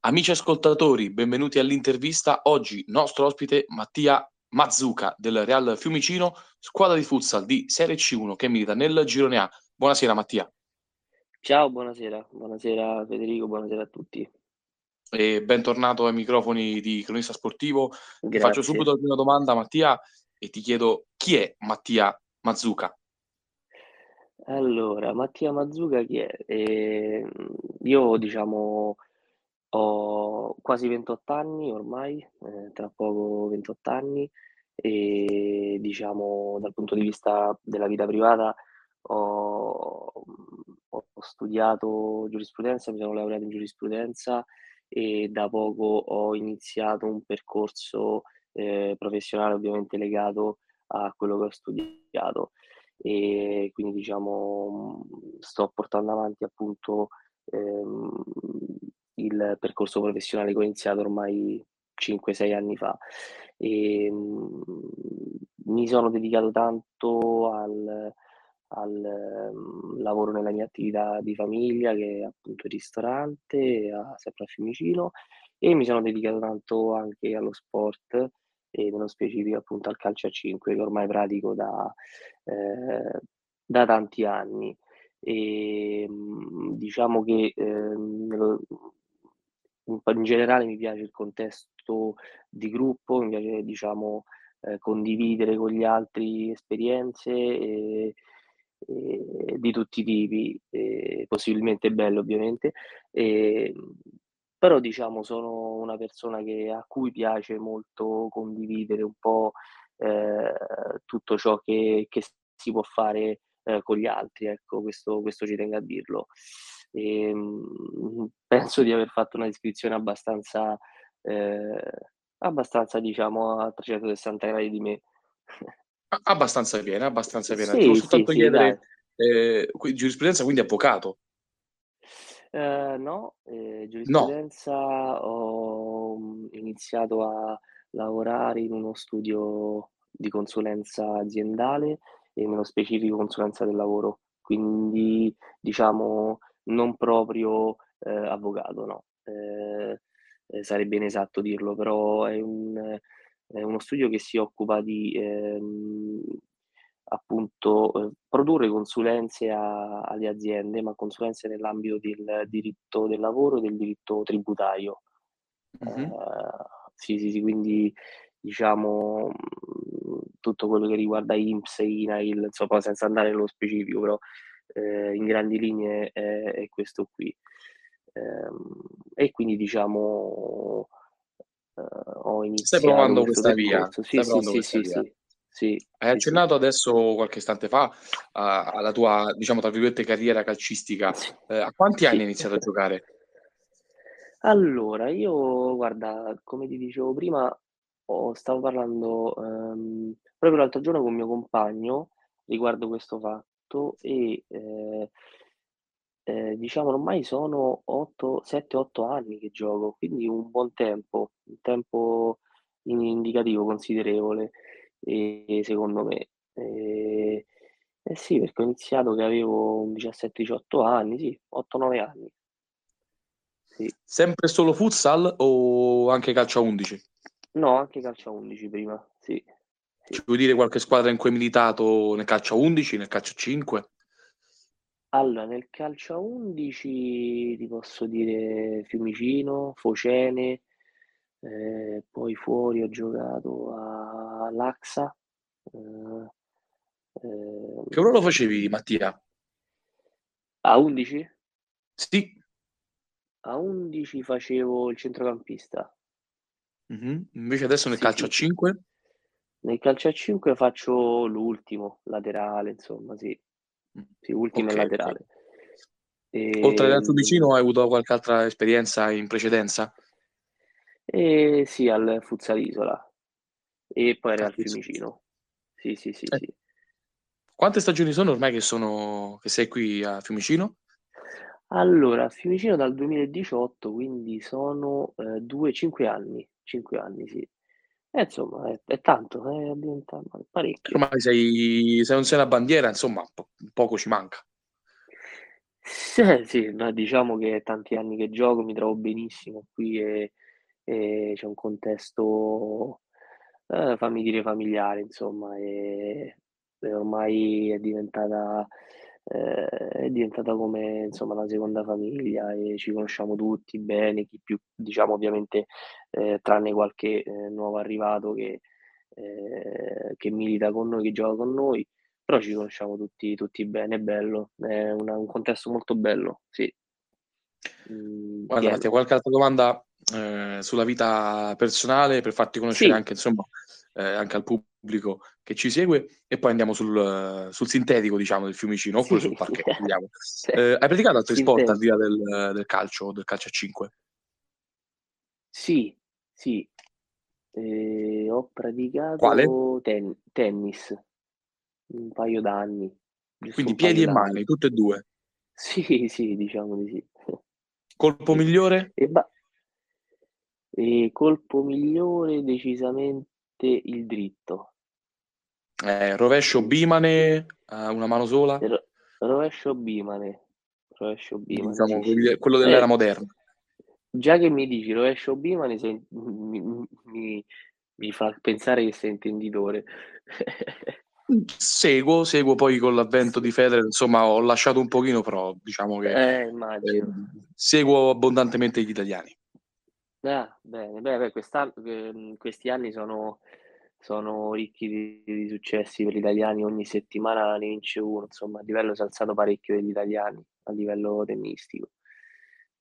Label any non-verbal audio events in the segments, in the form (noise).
Amici ascoltatori, benvenuti all'intervista. Oggi nostro ospite Mattia Mazzuca del Real Fiumicino, squadra di futsal di Serie C1 che milita nel Girone A. Buonasera Mattia. Ciao, buonasera. Buonasera Federico, buonasera a tutti. E bentornato ai microfoni di Cronista Sportivo. Grazie. Ti faccio subito la prima domanda Mattia e ti chiedo chi è Mattia Mazzuca? Allora, Mattia Mazzuca chi è? Eh, io diciamo ho quasi 28 anni ormai, eh, tra poco 28 anni e diciamo dal punto di vista della vita privata ho, ho studiato giurisprudenza, mi sono laureato in giurisprudenza e da poco ho iniziato un percorso eh, professionale ovviamente legato a quello che ho studiato. E quindi diciamo sto portando avanti appunto ehm, il percorso professionale che ho iniziato ormai 5-6 anni fa. E, ehm, mi sono dedicato tanto al, al um, lavoro nella mia attività di famiglia, che è appunto il ristorante, a, sempre a Fiumicino, e mi sono dedicato tanto anche allo sport e nello specifico appunto al calcio a 5 che ormai pratico da, eh, da tanti anni. E, ehm, diciamo che eh, in generale mi piace il contesto di gruppo, mi piace diciamo eh, condividere con gli altri esperienze e, e di tutti i tipi, e possibilmente belle ovviamente, e, però diciamo sono una persona che, a cui piace molto condividere un po' eh, tutto ciò che, che, si può fare eh, con gli altri, ecco questo, questo ci tengo a dirlo. E, ehm, penso di aver fatto una descrizione abbastanza, eh, abbastanza diciamo a 360 gradi di me. Abbastanza piena, abbastanza piena. Sì, Ti volevo soltanto sì, chiedere, eh, giurisprudenza quindi avvocato? Eh, no, eh, giurisprudenza no. ho mm, iniziato a lavorare in uno studio di consulenza aziendale e nello specifico consulenza del lavoro, quindi diciamo non proprio eh, avvocato, no. Eh, eh, sarebbe inesatto dirlo, però è, un, è, uno studio che si occupa di ehm, appunto eh, produrre consulenze a, alle aziende, ma consulenze nell'ambito del diritto del lavoro e del diritto tributario. Mm-hmm. sì, sì, sì, quindi diciamo tutto quello che riguarda IMSS, INAIL, insomma, senza andare nello specifico, però eh, in grandi linee è, è questo qui. Eh, e quindi diciamo eh, ho iniziato... Stai provando questa via. Sì, Stai sì, sì, sì, via. sì, Hai accennato adesso qualche istante fa alla tua, diciamo, tra virgolette, carriera calcistica. Eh, a quanti anni hai iniziato a giocare? Allora, io, guarda, come ti dicevo prima, oh, stavo parlando um, proprio l'altro giorno con mio compagno riguardo questo fatto fatto e eh, eh, diciamo ormai sono 8, 7-8 anni che gioco, quindi un buon tempo, un tempo indicativo considerevole, e, secondo me. E, eh sì, perché ho iniziato che avevo 17-18 anni, sì, 8-9 anni. Sì. Sempre solo futsal o anche calcio a 11? No, anche calcio a 11 prima, sì. Ci vuoi dire qualche squadra in cui hai militato nel calcio a 11, nel calcio a 5? Allora, nel calcio a 11 ti posso dire Fiumicino, Focene, eh, poi fuori ho giocato a Laxa. Eh, eh, che ruolo facevi, Mattia? A 11? Sì. A 11 facevo il centrocampista. Mm-hmm. Invece adesso nel sì, calcio sì. a 5? Nel calcio a 5 faccio l'ultimo, laterale, insomma, sì. Mm, sì, ultimo okay, e laterale. E... Oltre al Lazio vicino hai avuto qualche altra esperienza in precedenza? E, sì, al Futsal Isola e poi al Fiumicino. Sì, sì, sì, eh. sì. Quante stagioni sono ormai che, sono, che sei qui a Fiumicino? Allora, a Fiumicino dal 2018, quindi sono eh, due, cinque anni. Cinque anni, sì. Eh, insomma, è, è tanto, è diventato parecchio. Ormai sei, se non sei una bandiera, insomma, po- poco ci manca. Sì, sì, no, diciamo che è tanti anni che gioco, mi trovo benissimo qui e e c'è un contesto, ehm, fammi dire familiare insomma, e e ormai è diventata ehm, è diventata come insomma una seconda famiglia e ci conosciamo tutti bene, chi più diciamo ovviamente, ehm, tranne qualche, ehm, nuovo arrivato che ehm, che milita con noi, che gioca con noi, però ci conosciamo tutti tutti bene, è bello, è una un contesto molto bello, sì. Mhmm, Guarda Mattia, qualche altra domanda, ehm, sulla vita personale per farti conoscere Sì. anche insomma, ehm, anche al pubblico che ci segue e poi andiamo sul sul sintetico diciamo del Fiumicino, Sì, oppure sul parquet, sì, Ehm, hai praticato altri sport al di là del del calcio del calcio a 5? Sì, sì. Ehm, ho Quale? praticato ten tennis un paio d'anni, giusto Quindi un piedi e d'anni. mani, tutte e 2. Sì, (laughs) sì, diciamo di sì. Colpo Sì. migliore? E ba Ehm, colpo migliore decisamente il dritto. Eh, rovescio bimane a una mano sola? Ro rovescio bimane, rovescio bimane, diciamo sì, quello dell'era Eh, moderna. già che mi dici rovescio bimane sei mi mi mi fa pensare che sei intenditore. (laughs) Seguo, seguo poi con l'avvento di Federer, insomma ho lasciato un pochino, però diciamo che, Eh, ehm, seguo abbondantemente gli italiani. Ah, bene. Beh, beh, quest'an ehm, questi anni sono sono ricchi di di successi per gli italiani, ogni settimana ne vince uno, insomma, il livello si è alzato parecchio degli italiani, a livello tennistico.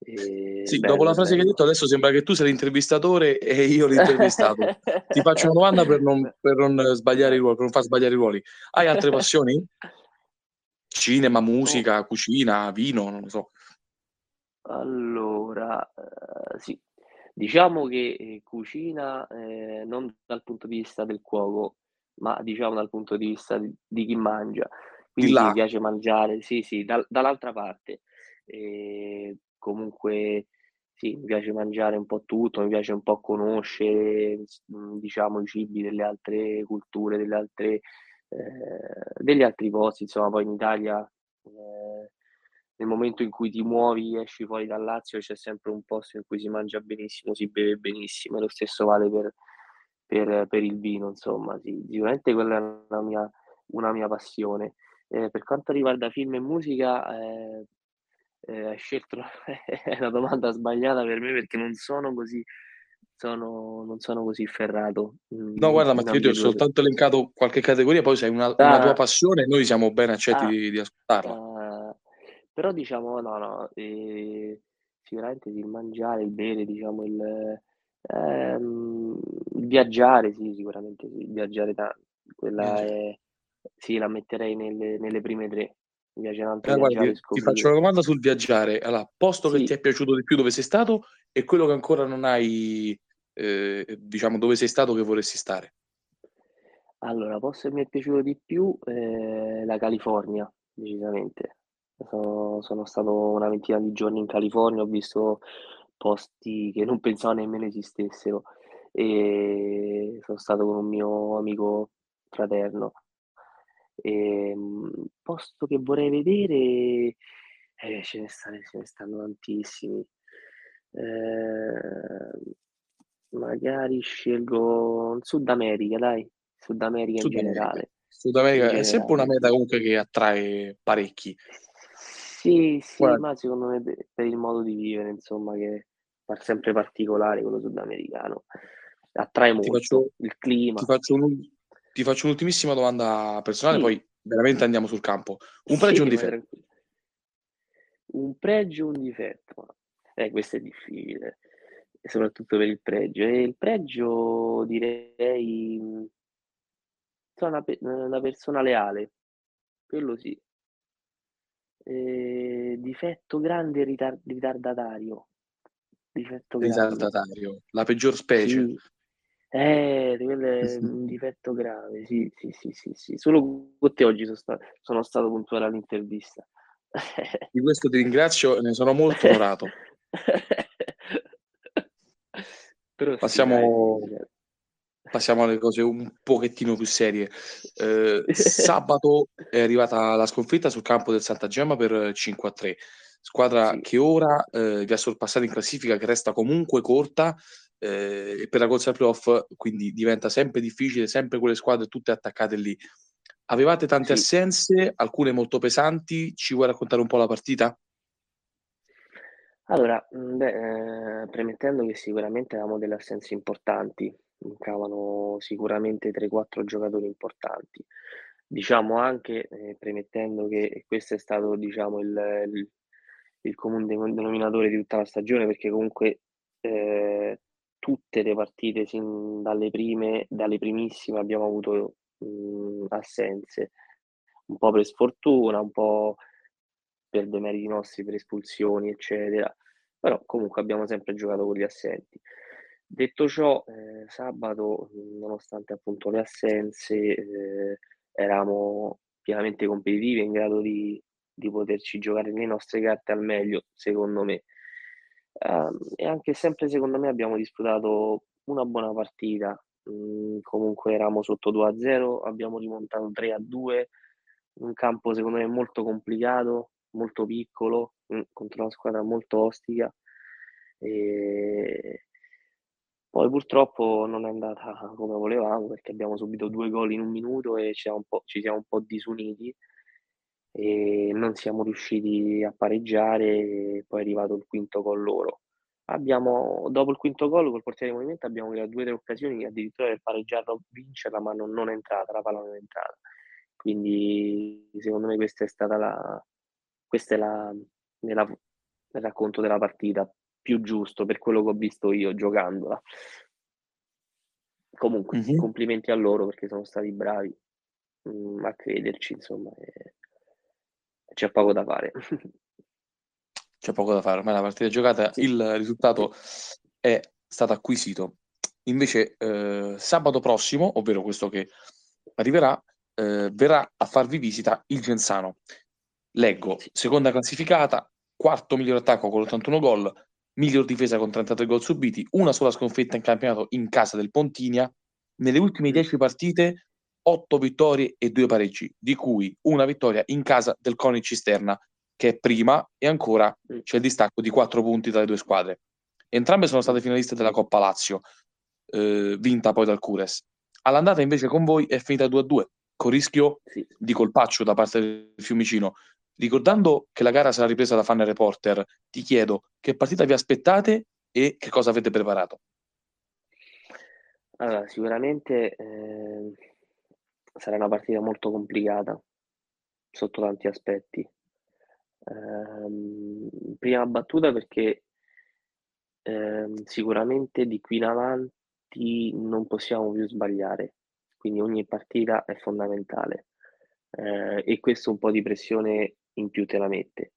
Ehm, Sì, dopo la bello, frase che hai detto bello. adesso sembra che tu sei l'intervistatore e io l'intervistato. Ti faccio una domanda per non (laughs) per non sbagliare i ruoli, per non far sbagliare i ruoli. Hai altre passioni? Cinema, Oh, musica, cucina, vino, non lo so. allora, ehm, sì, diciamo che, ehm, cucina, ehm, non dal punto di vista del cuoco, ma diciamo dal punto di vista di di chi mangia. Di Quindi mi là, piace mangiare sì, sì, dal dall'altra parte. Ehm, comunque sì, mi piace mangiare un po' tutto, mi piace un po' conoscere, mhmm, diciamo i cibi delle altre culture, delle altre ehm, degli altri posti, insomma poi in Italia, ehm, nel momento in cui ti muovi, esci fuori dal Lazio, c'è sempre un posto in cui si mangia benissimo, si beve benissimo e lo stesso vale per per per il vino insomma, sì. Sicuramente quella è una mia una mia passione. Ehm, per quanto riguarda film e musica, ehm, ehm, hai scelto (laughs) è una domanda sbagliata per me perché non sono così sono non sono così ferrato, no mhmm, guarda Mattia, io ti ho soltanto elencato qualche categoria, poi se hai una una tua ah, passione noi siamo ben accetti ah, di di ascoltarla. ah, però diciamo no, no, ehm, sicuramente il mangiare, il bere, diciamo il ehm, il viaggiare, sì, sicuramente sì, viaggiare ta quella Viaggiare. è sì, la metterei nelle nelle prime 3. Mi piace tanto Allora guarda viaggiare e ti ti faccio scoprire. una domanda sul viaggiare. Allora, posto che ti Sì, è piaciuto di più dove sei stato e quello che ancora non hai, ehm, diciamo dove sei stato che vorresti stare. allora posto che mi è piaciuto di più, ehm, la California, decisamente. Sono sono stato una ventina di giorni in California, ho visto posti che non pensavo nemmeno esistessero, e sono stato con un mio amico fraterno. Ehm, posto che vorrei vedere, eh, ce ne sta ce ne stanno tantissimi. Ehm, magari scelgo Sud America dai, Sud America in Sud America. generale, Sud in America è sempre una meta comunque che attrae parecchi. Sì, sì, Guarda, ma secondo me pe per il modo di vivere insomma che fa sempre particolare quello sudamericano. Attrae ti molto, faccio il ti clima. faccio un ti faccio un'ultimissima domanda personale, Sì, poi veramente andiamo sul campo. Un pregio e un vai difetto. tranquillo. Un pregio e un difetto? Eh, questo è difficile, soprattutto per il pregio. E il pregio direi, mhmm, sono una pe una persona leale, quello sì. Ehm, difetto grande ritar ritardatario, difetto grande. Ritardatario, la peggior specie. Sì, eh, è (laughs) un difetto grave, sì, sì, sì, sì, sì. Solo con te oggi so sta sono stato puntuale all'intervista. (laughs) Di questo ti ringrazio ne sono molto onorato. (laughs) Però sì Passiamo cioè passiamo alle cose un pochettino più serie. Eh, (laughs) sabato è arrivata la sconfitta sul campo del Santa Gemma per 5 a 3. Squadra sì. che ora eh, vi ha sorpassato in classifica, che resta comunque corta eh, e per la corsa playoff quindi diventa sempre difficile, sempre quelle squadre tutte attaccate lì. Avevate tante sì. assenze, alcune molto pesanti. Ci vuoi raccontare un po' la partita? Allora, beh, eh, premettendo che sicuramente avevamo delle assenze importanti, mancavano sicuramente 3-4 giocatori importanti. Diciamo anche, eh, premettendo che questo è stato diciamo, il, il, il comune denominatore di tutta la stagione, perché comunque eh, tutte le partite sin dalle prime, dalle primissime abbiamo avuto mh, assenze, un po' per sfortuna, un po' per demeriti nostri, per espulsioni, eccetera. Però comunque abbiamo sempre giocato con gli assenti. Detto ciò, eh, sabato, nonostante appunto le assenze, eh, eravamo pienamente competitivi, in grado di, di, poterci giocare le nostre carte al meglio, secondo me. Um, e anche sempre secondo me abbiamo disputato una buona partita. Mm, comunque eravamo sotto 2-0, abbiamo rimontato 3-2, un campo secondo me molto complicato, molto piccolo, mm, contro una squadra molto ostica. E poi purtroppo non è andata (laughs) come volevamo perché abbiamo subito due gol in un minuto e ci siamo un po', ci siamo un po disuniti e non siamo riusciti a pareggiare poi è arrivato il quinto gol loro. Abbiamo, dopo il quinto gol col portiere di movimento abbiamo creato due o tre occasioni addirittura per pareggiarla o vincerla ma non, non è entrata, la palla non è entrata. Quindi secondo me questa è stata la, questa è la, nella, nel racconto della partita più giusto per quello che ho visto io giocandola. Comunque, mm-hmm. complimenti a loro perché sono stati bravi mh, mm, a crederci, insomma, e... c'è poco da fare. (laughs) c'è poco da fare, ormai la partita giocata, sì. il risultato è stato acquisito. Invece, eh, sabato prossimo, ovvero questo che arriverà, eh, verrà a farvi visita il Genzano. Leggo, seconda classificata, quarto miglior attacco con 81 gol, miglior difesa con 33 gol subiti, una sola sconfitta in campionato in casa del Pontinia. Nelle ultime 10 mm. partite, 8 vittorie e 2 pareggi, di cui una vittoria in casa del Coni Cisterna, che è prima, e ancora c'è il distacco di 4 punti tra le due squadre. Entrambe sono state finaliste della Coppa Lazio, eh, vinta poi dal Cures. All'andata invece con voi è finita 2-2, con rischio di colpaccio da parte del Fiumicino, Ricordando che la gara sarà ripresa da fan reporter, ti chiedo che partita vi aspettate e che cosa avete preparato? Allora, sicuramente eh, sarà una partita molto complicata sotto tanti aspetti. Eh, prima battuta perché eh, sicuramente di qui in avanti non possiamo più sbagliare, quindi ogni partita è fondamentale eh, e questo un po' di pressione in più te la mette.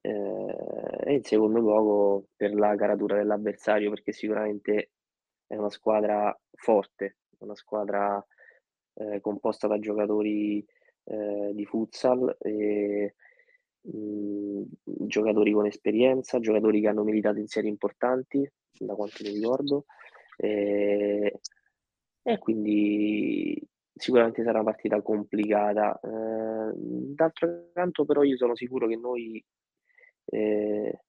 Eh, e in secondo luogo per la caratura dell'avversario, perché sicuramente è una squadra forte, una squadra eh, composta da giocatori eh, di futsal, e, mh, mm, giocatori con esperienza, giocatori che hanno militato in serie importanti, da quanto mi ricordo. E, e quindi sicuramente sarà una partita complicata. Eh, d'altro canto, però, io sono sicuro che noi, eh,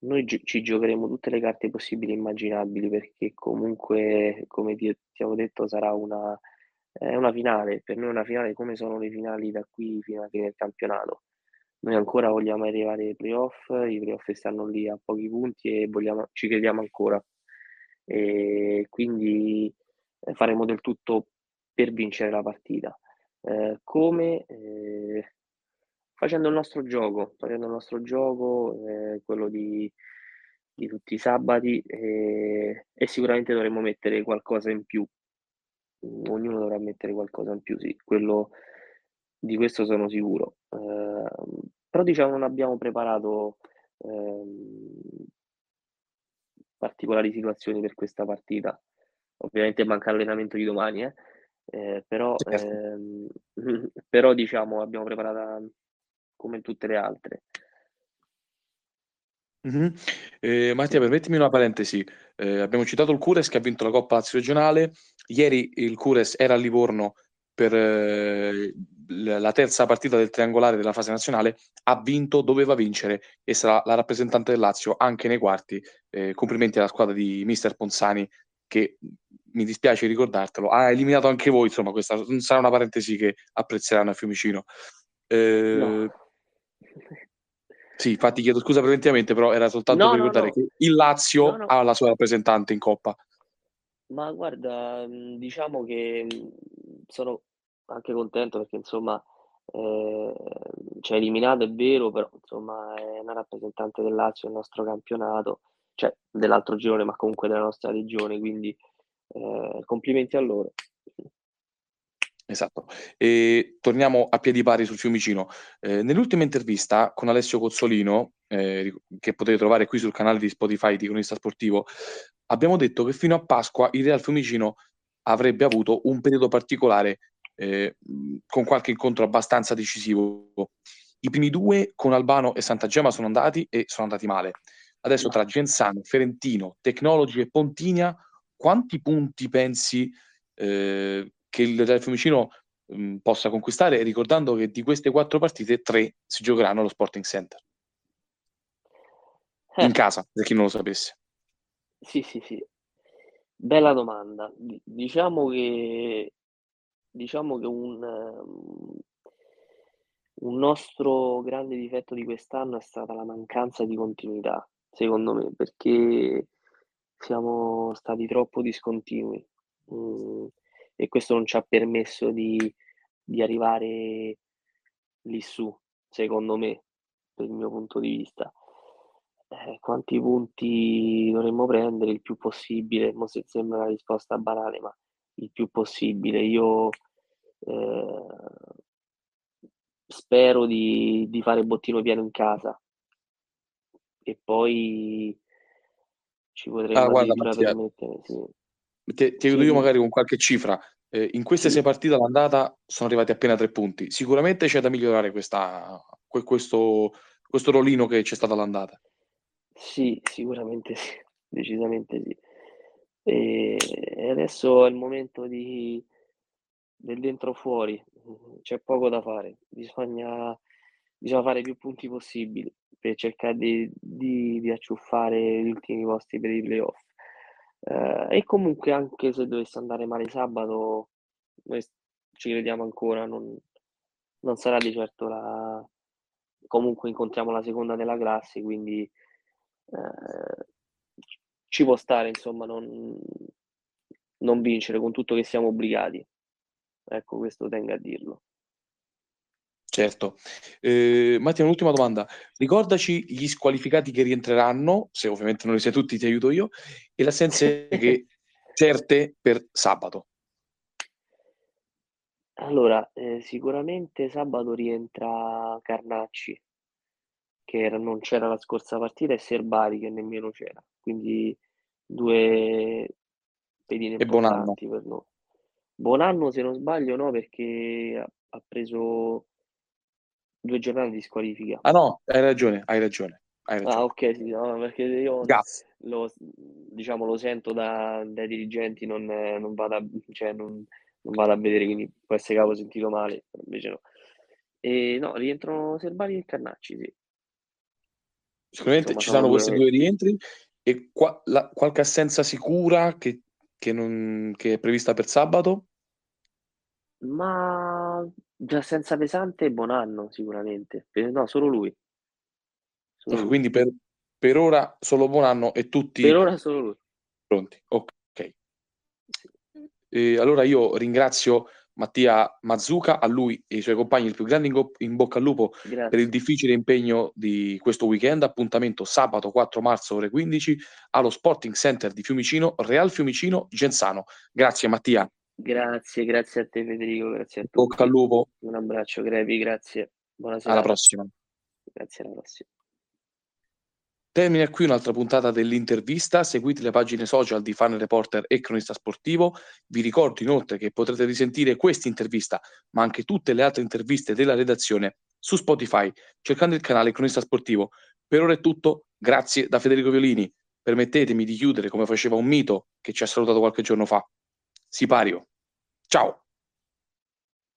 noi gi- ci giocheremo tutte le carte possibili e immaginabili perché comunque, come ti, avevo detto, sarà una, è una finale. Per noi una finale come sono le finali da qui fino alla fine del campionato. Noi ancora vogliamo arrivare ai playoff, i playoff stanno lì a pochi punti e vogliamo, ci crediamo ancora. E quindi eh, faremo del tutto per vincere la partita. Eh, come eh, facendo il nostro gioco, facendo il nostro gioco, eh, quello di, di, tutti i sabati e sicuramente dovremmo mettere qualcosa in più. Ognuno dovrà mettere qualcosa in più, sì, quello, di questo sono sicuro. Ehm, però diciamo non abbiamo preparato ehm, particolari situazioni per questa partita. Ovviamente manca l'allenamento di domani, eh? Eh, però, certo. ehm, (laughs) però diciamo abbiamo preparata come tutte le altre. Mh-mh. Ehm, Mattia, permettimi una parentesi. Ehm, abbiamo citato il Cures che ha vinto la Coppa Lazio regionale. Ieri il Cures era a Livorno per l la terza partita del triangolare della fase nazionale, ha vinto, doveva vincere e sarà la rappresentante del Lazio anche nei quarti. Ehm, complimenti alla squadra di mister Ponzani che, mi dispiace ricordartelo, ha eliminato anche voi, insomma questa sarà una parentesi che apprezzeranno a Fiumicino. Ehm No. Sì, infatti chiedo scusa preventivamente, però era soltanto No, per ricordare no. che il Lazio ha la sua rappresentante in coppa. Ma guarda, diciamo che, sono anche contento perché insomma, ci ha eliminato è vero, però insomma è una rappresentante del Lazio nel nostro campionato, cioè dell'altro girone, ma comunque della nostra regione, quindi, ehm, complimenti a loro. Esatto. E torniamo a piedi pari sul Fiumicino. Ehm, nell'ultima intervista con Alessio Cozzolino, ehm, che potete trovare qui sul canale di Spotify di Cronista Sportivo, abbiamo detto che fino a Pasqua il Real Fiumicino avrebbe avuto un periodo particolare, ehm, con qualche incontro abbastanza decisivo. I primi 2 con Albano e Santa Gema sono andati e sono andati male. Adesso tra Genzano, Ferentino, Tecnologi e Pontinia, quanti punti pensi, ehm, che il Real Fiumicino, mhmm, possa conquistare, ricordando che di queste 4 partite 3 si giocheranno allo Sporting Center? In Eh. casa, per chi non lo sapesse. Sì, sì, sì. Bella domanda. Di diciamo che diciamo che un mhmm, un nostro grande difetto di quest'anno è stata la mancanza di continuità, secondo me, perché siamo stati troppo discontinui, mhmm, e questo non ci ha permesso di di arrivare lì su, secondo me, per il mio punto di vista. Eh, quanti punti dovremmo prendere? Il più possibile. Mo se sembra una risposta banale, ma il più possibile. Io, ehm, spero di di fare bottino pieno in casa. E poi ci Ah, potremmo guarda Mattia permettere sì. Ti ti Sì, aiuto io dimmi. magari con qualche cifra. Ehm, in queste 6 Sì. partite all'andata sono arrivati appena 3 punti. Sicuramente c'è da migliorare questa que questo questo ruolino che c'è stato all'andata. Sì, sicuramente sì, (laughs) decisamente sì. E adesso è il momento di del dentro fuori, c'è poco da fare. Bisogna bisogna fare più punti possibili per cercare di di di acciuffare gli ultimi posti per i playoff. Ehm, e comunque anche se dovesse andare male sabato, noi ci crediamo ancora, non non sarà di certo la comunque incontriamo la seconda della classe, quindi, c ci può stare insomma non non vincere, con tutto che siamo obbligati. Ecco, questo tengo a dirlo. Certo. Ehm, Mattia un'ultima domanda: ricordaci gli squalificati che rientreranno, se ovviamente non li sai tutti ti aiuto io, e le assenze (laughs) che certe per sabato. Allora, ehm, sicuramente sabato rientra Carnacci che era non c'era la scorsa partita, e Serbari che nemmeno c'era. Quindi 2 pedine E Bonanno. importanti per no Bonanno se non sbaglio no, perché ha ha preso 2 giornate di squalifica. Ah no, hai ragione, hai ragione, hai Ah ragione. okay, sì, no, perché io lo diciamo lo sento da dai dirigenti, non non vado a cioè non non vado a vedere, quindi può essere che avevo sentito male, invece no. Ehm, no, rientrano Serbari e Carnacci, sì. Sicuramente Insomma ci sono saranno 2 questi 2 rientri e qua la qualche assenza sicura che che non che è prevista per sabato? Ma di assenza pesante Bonanno sicuramente. Pe no, solo lui. Solo Okay, lui. quindi per per ora solo Bonanno e tutti Per ora solo lui. pronti, okay. Sì. Ehm, allora io ringrazio Mattia Mazzuca, a lui e ai suoi compagni il più grande in go in bocca al lupo per il Grazie. difficile impegno di questo weekend. Appuntamento sabato 4 marzo ore 15 allo Sporting Center di Fiumicino, Real Fiumicino Genzano. Grazie Mattia. Grazie, grazie a te Federico, grazie a In bocca al tutti. lupo. Un abbraccio crepi, grazie. Buona Alla prossima. Grazie, alla prossi Termina qui un'altra puntata dell'intervista. Seguite le pagine social di Fan Reporter e Cronista Sportivo. Vi ricordo inoltre che potrete risentire quest'intervista, ma anche tutte le altre interviste della redazione su Spotify, cercando il canale Cronista Sportivo. Per ora è tutto. Grazie da Federico Violini. Permettetemi di chiudere come faceva un mito che ci ha salutato qualche giorno fa. Sipario. Ciao.